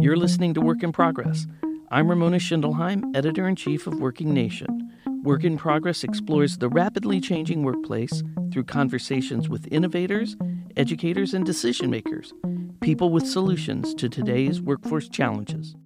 You're listening to Work in Progress. I'm Ramona Schindelheim, editor in chief of Working Nation. Work in Progress explores the rapidly changing workplace through conversations with innovators, educators, and decision makers, people with solutions to today's workforce challenges.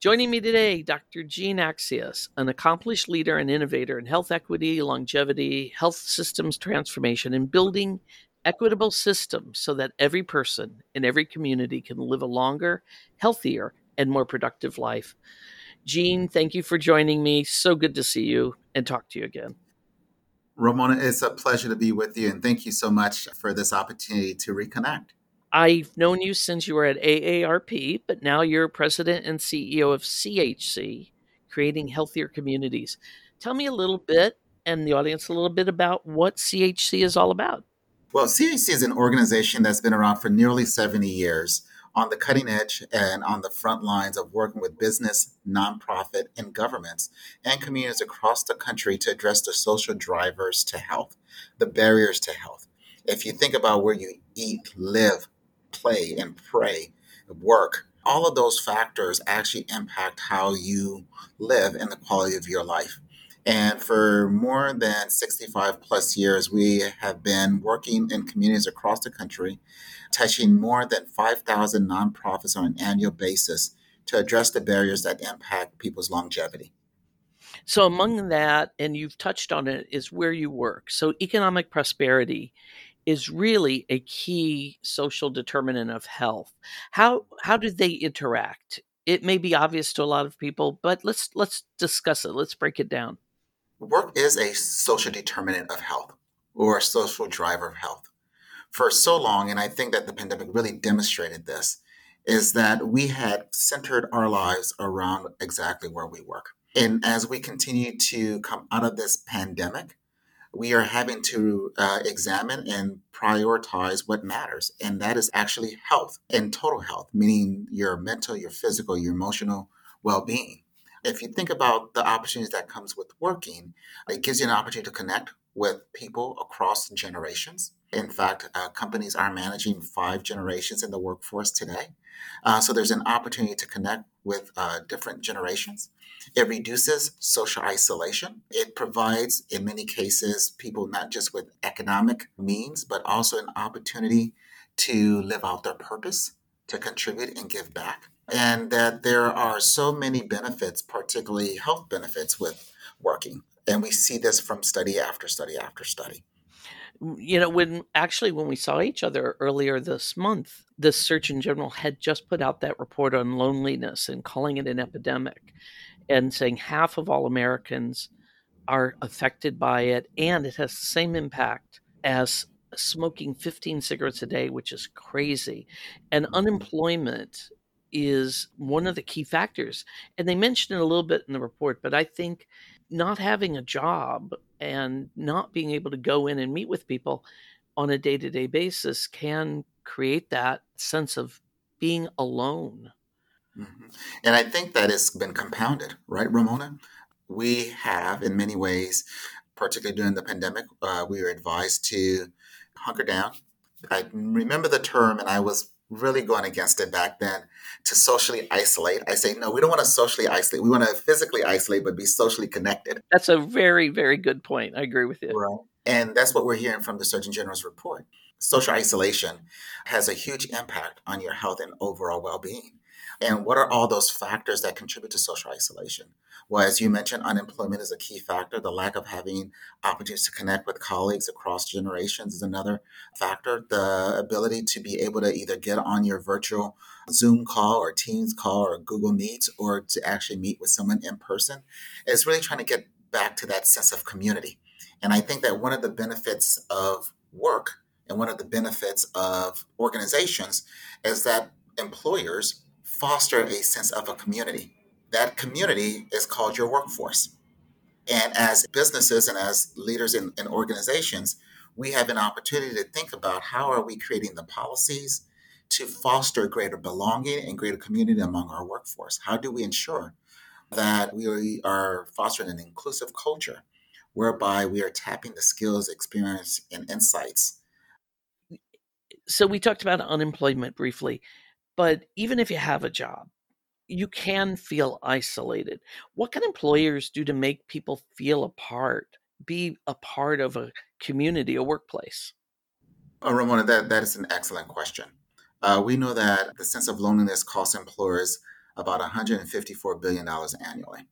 Joining me today, Dr. Jean Accius, an accomplished leader and innovator in health equity, longevity, health systems transformation, and building equitable systems so that every person in every community can live a longer, healthier, and more productive life. Jean, thank you for joining me. So good to see you and talk to you again. Ramona, it's a pleasure to be with you, and thank you so much for this opportunity to reconnect. I've known you since you were at AARP, but now you're president and CEO of CHC, Creating Healthier Communities. Tell me a little bit and the audience a little bit about what CHC is all about. Well, CHC is an organization that's been around for nearly 70 years on the cutting edge and on the front lines of working with business, nonprofit, and governments and communities across the country to address the social drivers to health, the barriers to health. If you think about where you eat, live, play and pray, work, all of those factors actually impact how you live and the quality of your life. And for more than 65 plus years, we have been working in communities across the country, touching more than 5,000 nonprofits on an annual basis to address the barriers that impact people's longevity. So, among that, and you've touched on it, is where you work. So, economic prosperity is really a key social determinant of health. How how do they interact? It may be obvious to a lot of people, but let's let's discuss it. Let's break it down. Work is a social determinant of health or a social driver of health. For so long, and I think that the pandemic really demonstrated this, is that we had centered our lives around exactly where we work. And as we continue to come out of this pandemic, we are having to uh, examine and prioritize what matters. And that is actually health and total health, meaning your mental, your physical, your emotional well being. If you think about the opportunities that comes with working, it gives you an opportunity to connect with people across generations. In fact, uh, companies are managing five generations in the workforce today. Uh, so there's an opportunity to connect with uh, different generations. It reduces social isolation. It provides, in many cases, people not just with economic means, but also an opportunity to live out their purpose, to contribute and give back. And that there are so many benefits, particularly health benefits, with working. And we see this from study after study after study. You know when actually when we saw each other earlier this month the surgeon general had just put out that report on loneliness and calling it an epidemic and saying half of all americans are affected by it and it has the same impact as smoking 15 cigarettes a day which is crazy. And mm-hmm. unemployment is one of the key factors and they mentioned it a little bit in the report but i think not having a job and not being able to go in and meet with people on a day to day basis can create that sense of being alone. Mm-hmm. And I think that has been compounded, right, Ramona? We have, in many ways, particularly during the pandemic, uh, we were advised to hunker down. I remember the term, and I was really going against it back then to socially isolate. I say, no, we don't want to socially isolate. We want to physically isolate, but be socially connected. That's a very, very good point. I agree with you. Right. And that's what we're hearing from the Surgeon General's report. Social isolation has a huge impact on your health and overall well being. And what are all those factors that contribute to social isolation? Well, as you mentioned, unemployment is a key factor. The lack of having opportunities to connect with colleagues across generations is another factor. The ability to be able to either get on your virtual Zoom call or Teams call or Google Meets or to actually meet with someone in person is really trying to get back to that sense of community. And I think that one of the benefits of work and one of the benefits of organizations is that employers foster a sense of a community. That community is called your workforce. And as businesses and as leaders in, in organizations, we have an opportunity to think about how are we creating the policies to foster greater belonging and greater community among our workforce? How do we ensure that we are fostering an inclusive culture whereby we are tapping the skills, experience, and insights? So we talked about unemployment briefly. But even if you have a job, you can feel isolated. What can employers do to make people feel a part, be a part of a community, a workplace? Oh, Ramona, that, that is an excellent question. Uh, we know that the sense of loneliness costs employers about $154 billion annually.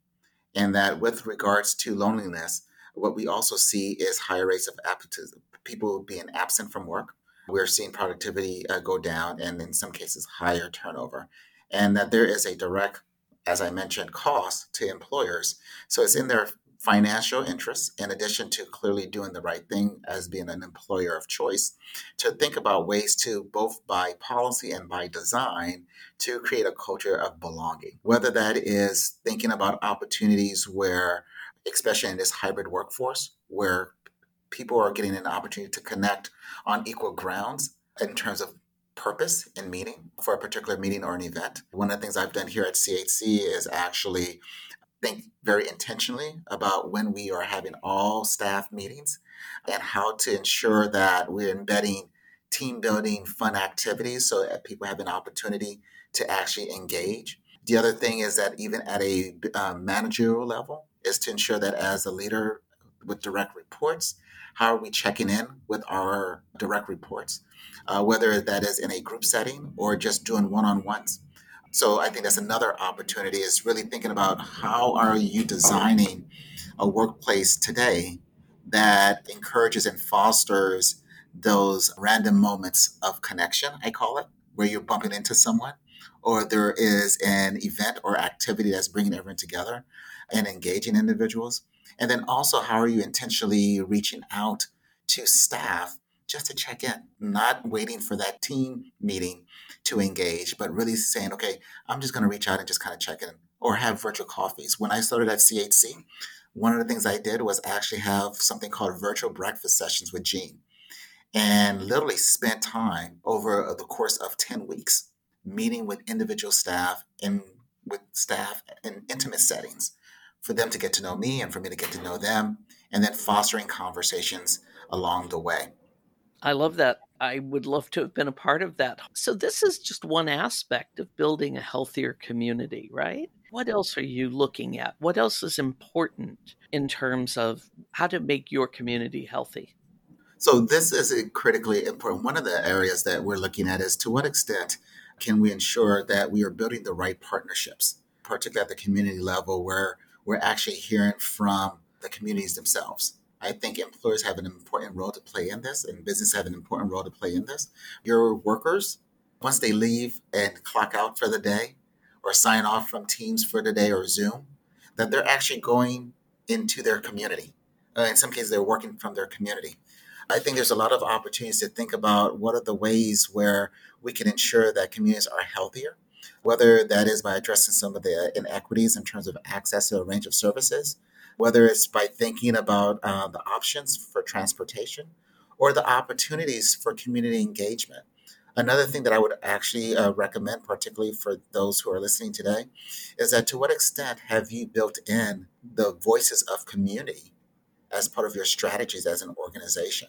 And that with regards to loneliness, what we also see is higher rates of absenteeism, people being absent from work. We're seeing productivity uh, go down and in some cases higher turnover. And that there is a direct, as I mentioned, cost to employers. So it's in their financial interests, in addition to clearly doing the right thing as being an employer of choice, to think about ways to both by policy and by design to create a culture of belonging. Whether that is thinking about opportunities where, especially in this hybrid workforce, where people are getting an opportunity to connect on equal grounds in terms of purpose and meaning for a particular meeting or an event. One of the things I've done here at CHC is actually think very intentionally about when we are having all staff meetings and how to ensure that we're embedding team building fun activities so that people have an opportunity to actually engage. The other thing is that even at a uh, managerial level is to ensure that as a leader with direct reports, how are we checking in with our direct reports, uh, whether that is in a group setting or just doing one-on-ones so I think that's another opportunity is really thinking about how are you designing a workplace today that encourages and fosters those random moments of connection, I call it, where you're bumping into someone, or there is an event or activity that's bringing everyone together and engaging individuals. And then also, how are you intentionally reaching out to staff just to check in, not waiting for that team meeting to engage, but really saying, okay, I'm just going to reach out and just kind of check in or have virtual coffees. When I started at CHC, one of the things I did was actually have something called virtual breakfast sessions with Jean and literally spent time over the course of 10 weeks meeting with individual staff and with staff in intimate settings for them to get to know me and for me to get to know them and then fostering conversations along the way. I love that. I would love to have been a part of that. So, this is just one aspect of building a healthier community, right? What else are you looking at? What else is important in terms of how to make your community healthy? So, this is critically important. One of the areas that we're looking at is to what extent can we ensure that we are building the right partnerships, particularly at the community level, where we're actually hearing from the communities themselves I think employers have an important role to play in this, and business have an important role to play in this. Your workers, once they leave and clock out for the day, or sign off from Teams for the day or Zoom, that they're actually going into their community. Uh, in some cases, they're working from their community. I think there's a lot of opportunities to think about what are the ways where we can ensure that communities are healthier, whether that is by addressing some of the inequities in terms of access to a range of services, whether it's by thinking about uh, the options for transportation or the opportunities for community engagement. Another thing that I would actually uh, recommend, particularly for those who are listening today, is that to what extent have you built in the voices of community as part of your strategies as an organization?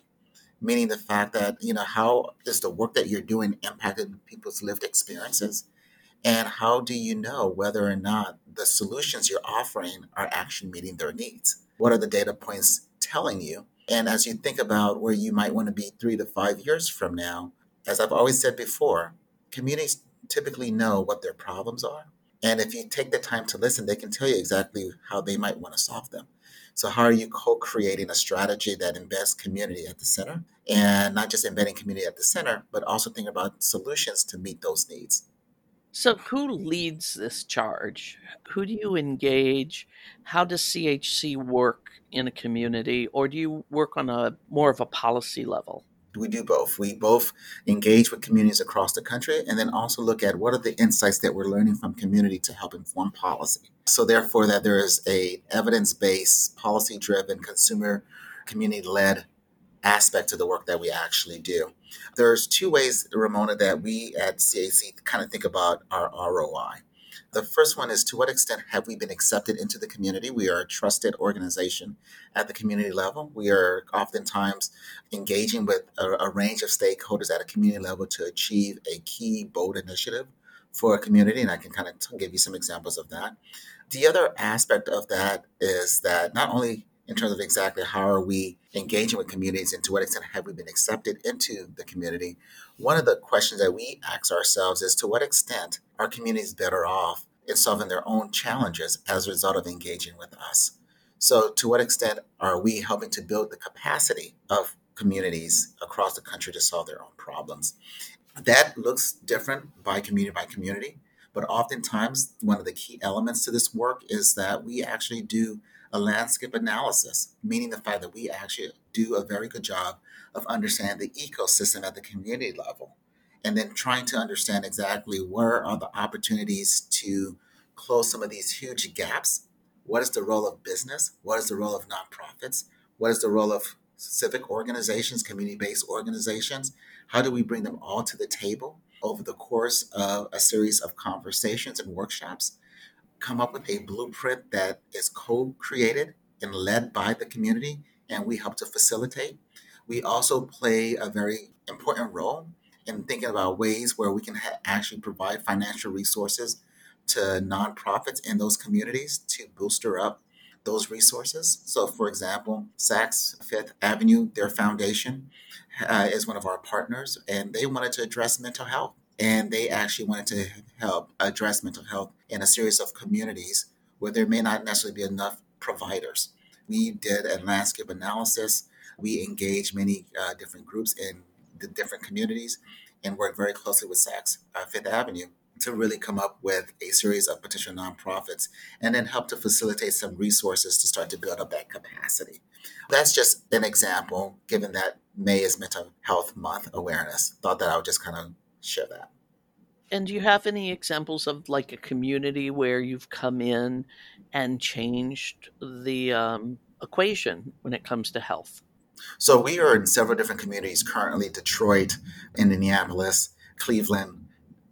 Meaning the fact that, you know, how is the work that you're doing impacting people's lived experiences? And how do you know whether or not the solutions you're offering are actually meeting their needs? What are the data points telling you? And as you think about where you might want to be three to five years from now, as I've always said before, communities typically know what their problems are. And if you take the time to listen, they can tell you exactly how they might want to solve them. So, how are you co creating a strategy that embeds community at the center? And not just embedding community at the center, but also think about solutions to meet those needs. So, who leads this charge? Who do you engage? How does CHC work in a community, or do you work on a more of a policy level? We do both. We both engage with communities across the country and then also look at what are the insights that we're learning from community to help inform policy. So therefore that there is a evidence-based, policy-driven, consumer community-led aspect to the work that we actually do. There's two ways, Ramona, that we at CHC kind of think about our ROI. The first one is to what extent have we been accepted into the community? We are a trusted organization at the community level. We are oftentimes engaging with a, a range of stakeholders at a community level to achieve a key, bold initiative for a community, and I can kind of give you some examples of that. The other aspect of that is that not only in terms of exactly how are we engaging with communities and to what extent have we been accepted into the community, one of the questions that we ask ourselves is to what extent are communities better off in solving their own challenges as a result of engaging with us? So, to what extent are we helping to build the capacity of communities across the country to solve their own problems? That looks different by community by community, but oftentimes one of the key elements to this work is that we actually do a landscape analysis, meaning the fact that we actually do a very good job of understanding the ecosystem at the community level and then trying to understand exactly where are the opportunities to close some of these huge gaps. What is the role of business? What is the role of nonprofits? What is the role of civic organizations, community based organizations? How do we bring them all to the table over the course of a series of conversations and workshops? Come up with a blueprint that is co created and led by the community, and we help to facilitate. We also play a very important role in thinking about ways where we can ha- actually provide financial resources to nonprofits in those communities to booster up those resources. So, for example, Saks Fifth Avenue, their foundation, uh, is one of our partners, and they wanted to address mental health. And they actually wanted to help address mental health in a series of communities where there may not necessarily be enough providers. We did a landscape analysis. We engaged many uh, different groups in the different communities and worked very closely with Saks uh, Fifth Avenue to really come up with a series of potential nonprofits and then help to facilitate some resources to start to build up that capacity. That's just an example, given that May is Mental Health Month awareness. Thought that I would just kind of share that. And do you have any examples of like a community where you've come in and changed the um, equation when it comes to health? So we are in several different communities currently Detroit, Indianapolis, Cleveland,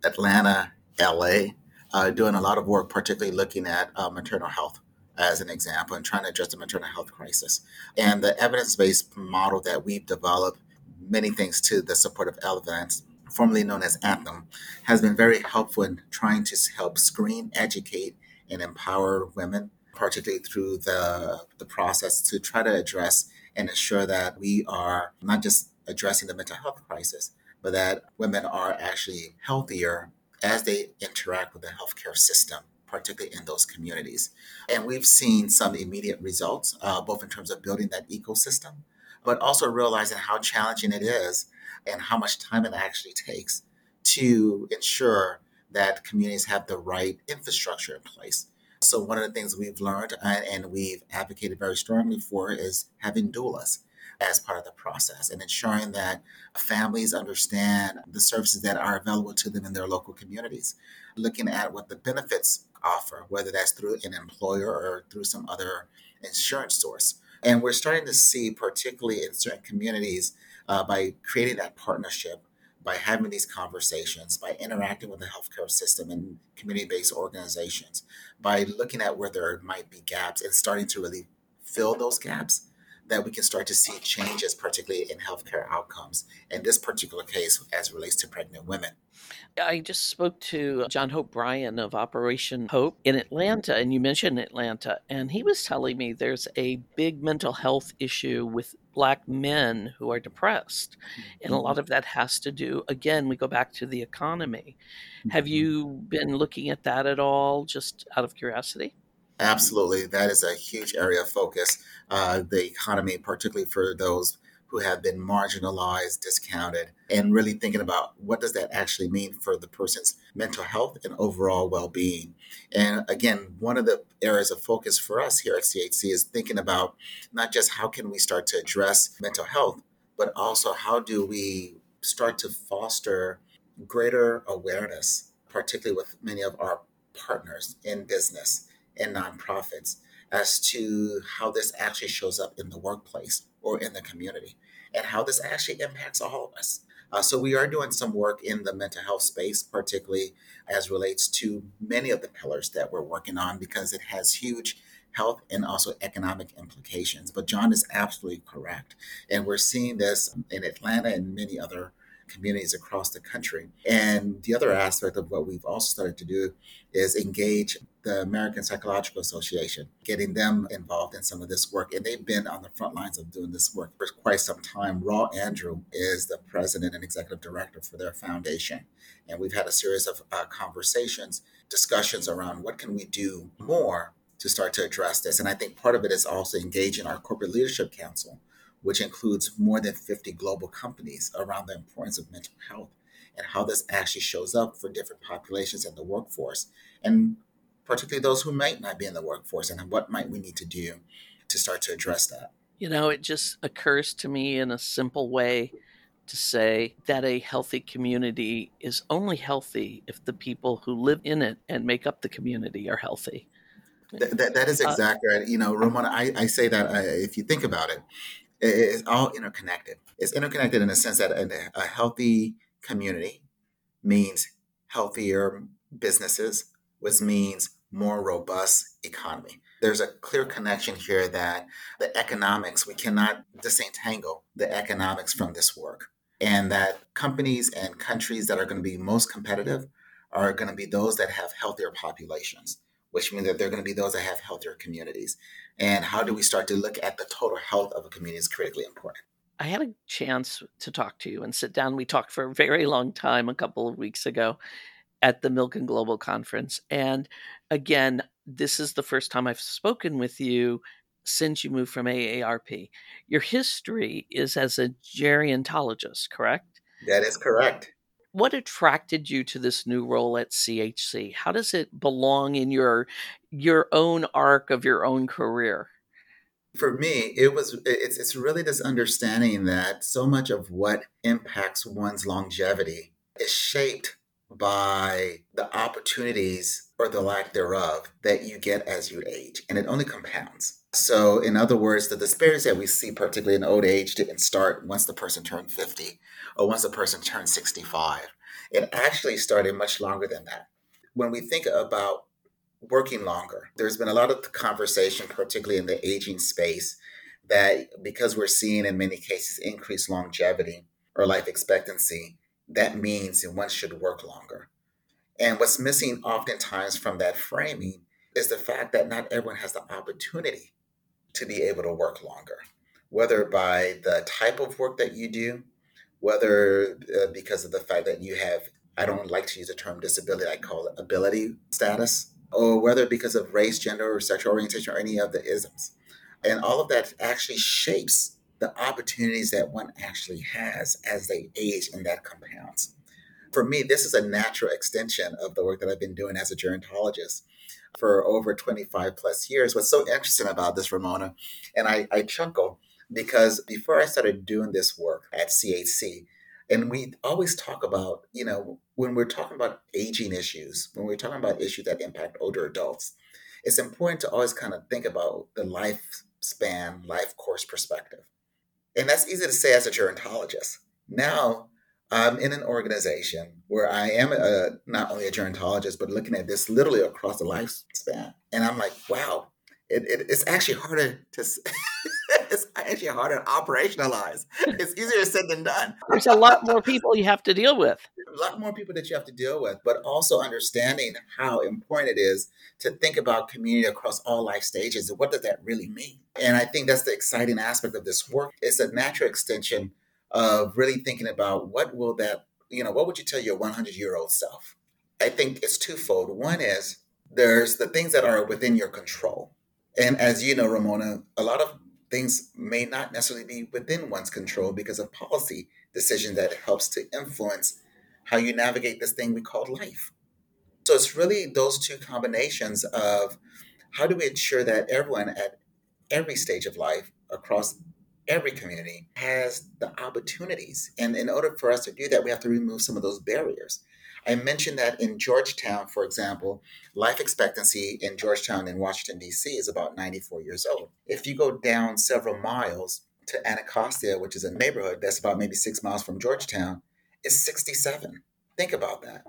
Atlanta, LA, uh, doing a lot of work, particularly looking at uh, maternal health as an example and trying to address the maternal health crisis. And the evidence based model that we've developed, many things to the support of Elevance, formerly known as Anthem, has been very helpful in trying to help screen, educate, and empower women, particularly through the, the process to try to address and ensure that we are not just addressing the mental health crisis, but that women are actually healthier as they interact with the healthcare system, particularly in those communities. And we've seen some immediate results, uh, both in terms of building that ecosystem, but also realizing how challenging it is and how much time it actually takes to ensure that communities have the right infrastructure in place. So, one of the things we've learned uh, and we've advocated very strongly for is having doulas as part of the process and ensuring that families understand the services that are available to them in their local communities. Looking at what the benefits offer, whether that's through an employer or through some other insurance source. And we're starting to see, particularly in certain communities, uh, by creating that partnership, by having these conversations, by interacting with the healthcare system and community based organizations, by looking at where there might be gaps and starting to really fill those gaps that we can start to see changes, particularly in healthcare outcomes. In this particular case, as relates to pregnant women. I just spoke to John Hope Bryant of Operation Hope in Atlanta, and you mentioned Atlanta, and he was telling me there's a big mental health issue with Black men who are depressed. And a lot mm-hmm. of that has to do, again, we go back to the economy. Have mm-hmm. you been looking at that at all, just out of curiosity? Absolutely. That is a huge area of focus. Uh, the economy, particularly for those who have been marginalized, discounted, and really thinking about what does that actually mean for the person's mental health and overall well-being. And again, one of the areas of focus for us here at CHC is thinking about not just how can we start to address mental health, but also how do we start to foster greater awareness, particularly with many of our partners in business and nonprofits as to how this actually shows up in the workplace or in the community and how this actually impacts all of us. Uh, so we are doing some work in the mental health space, particularly as relates to many of the pillars that we're working on because it has huge health and also economic implications. But John is absolutely correct. And we're seeing this in Atlanta and many other communities across the country. And the other aspect of what we've also started to do is engage the American Psychological Association, getting them involved in some of this work. And they've been on the front lines of doing this work for quite some time. Rawle Andrews is the president and executive director for their foundation. And we've had a series of uh, conversations, discussions around what can we do more to start to address this. And I think part of it is also engaging our corporate leadership council, which includes more than 50 global companies around the importance of mental health and how this actually shows up for different populations in the workforce. And particularly those who might not be in the workforce, and what might we need to do to start to address that? You know, it just occurs to me in a simple way to say that a healthy community is only healthy if the people who live in it and make up the community are healthy. That, that, that is uh, exactly uh, right. You know, Ramona, I, I say that uh, if you think about it, it's all interconnected. It's interconnected in the sense that a, a healthy community means healthier businesses, which means more robust economy. There's a clear connection here that the economics, we cannot disentangle the economics from this work. And that companies and countries that are going to be most competitive are going to be those that have healthier populations, which means that they're going to be those that have healthier communities. And how do we start to look at the total health of a community is critically important. I had a chance to talk to you and sit down. We talked for a very long time a couple of weeks ago at the Milken Global Conference. And again, this is the first time I've spoken with you since you moved from AARP. Your history is as a gerontologist, correct? That is correct. What attracted you to this new role at CHC? How does it belong in your your own arc of your own career? For me, it was it's it's really this understanding that so much of what impacts one's longevity is shaped by the opportunities or the lack thereof that you get as you age, and it only compounds. So, in other words, the disparities that we see, particularly in old age, didn't start once the person turned 50 or once the person turned 65. It actually started much longer than that. When we think about working longer, there's been a lot of conversation, particularly in the aging space, that because we're seeing in many cases increased longevity or life expectancy, that means that one should work longer. And what's missing oftentimes from that framing is the fact that not everyone has the opportunity to be able to work longer, whether by the type of work that you do, whether uh, because of the fact that you have, I don't like to use the term disability, I call it ability status, or whether because of race, gender, or sexual orientation, or any of the isms. And all of that actually shapes the opportunities that one actually has as they age and that compounds. For me, this is a natural extension of the work that I've been doing as a gerontologist for over 25 plus years. What's so interesting about this, Ramona, and I, I chuckle because before I started doing this work at CHC, and we always talk about, you know, when we're talking about aging issues, when we're talking about issues that impact older adults, it's important to always kind of think about the lifespan, life course perspective. And that's easy to say as a gerontologist. Now, I'm in an organization where I am a, not only a gerontologist, but looking at this literally across the lifespan. And I'm like, wow, it, it, it's actually harder to it's actually harder to operationalize. It's easier said than done. There's a lot more people you have to deal with. A lot more people that you have to deal with, but also understanding how important it is to think about community across all life stages and what does that really mean. And I think that's the exciting aspect of this work. It's a natural extension of really thinking about what will that, you know, what would you tell your 100 year old self? I think it's twofold. One is there's the things that are within your control and as you know, Ramona, a lot of things may not necessarily be within one's control because of policy decision that helps to influence how you navigate this thing we call life. So it's really those two combinations of how do we ensure that everyone at every stage of life across every community has the opportunities. And in order for us to do that, we have to remove some of those barriers. I mentioned that in Georgetown, for example, life expectancy in Georgetown in Washington, D.C. is about 94 years old. If you go down several miles to Anacostia, which is a neighborhood that's about maybe six miles from Georgetown, is 67. Think about that.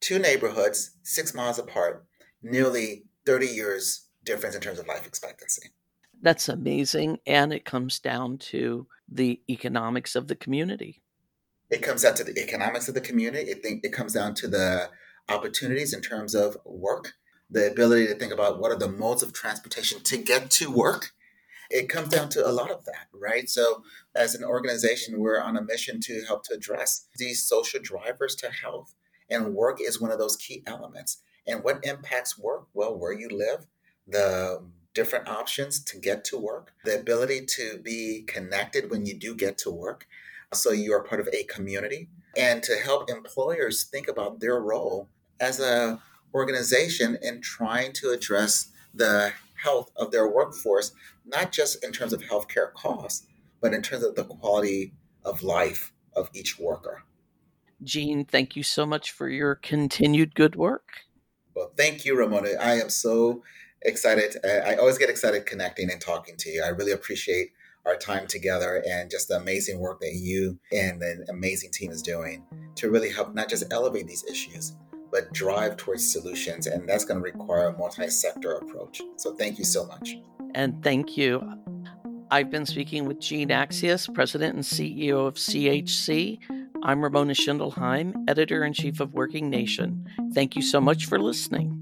Two neighborhoods, six miles apart, nearly 30 years difference in terms of life expectancy. That's amazing. And it comes down to the economics of the community. It comes down to the economics of the community. It, think, it comes down to the opportunities in terms of work, the ability to think about what are the modes of transportation to get to work. It comes down to a lot of that, right? So, as an organization, we're on a mission to help to address these social drivers to health. And work is one of those key elements. And what impacts work? Well, where you live, the different options to get to work, the ability to be connected when you do get to work. So you are part of a community and to help employers think about their role as a organization in trying to address the health of their workforce, not just in terms of healthcare costs, but in terms of the quality of life of each worker. Jean, thank you so much for your continued good work. Well, thank you, Ramona. I am so excited. Uh, I always get excited connecting and talking to you. I really appreciate our time together and just the amazing work that you and the amazing team is doing to really help not just elevate these issues, but drive towards solutions. And that's going to require a multi sector approach. So thank you so much. And thank you. I've been speaking with Jean Accius, President and CEO of CHC. I'm Ramona Schindelheim, Editor in Chief of Working Nation. Thank you so much for listening.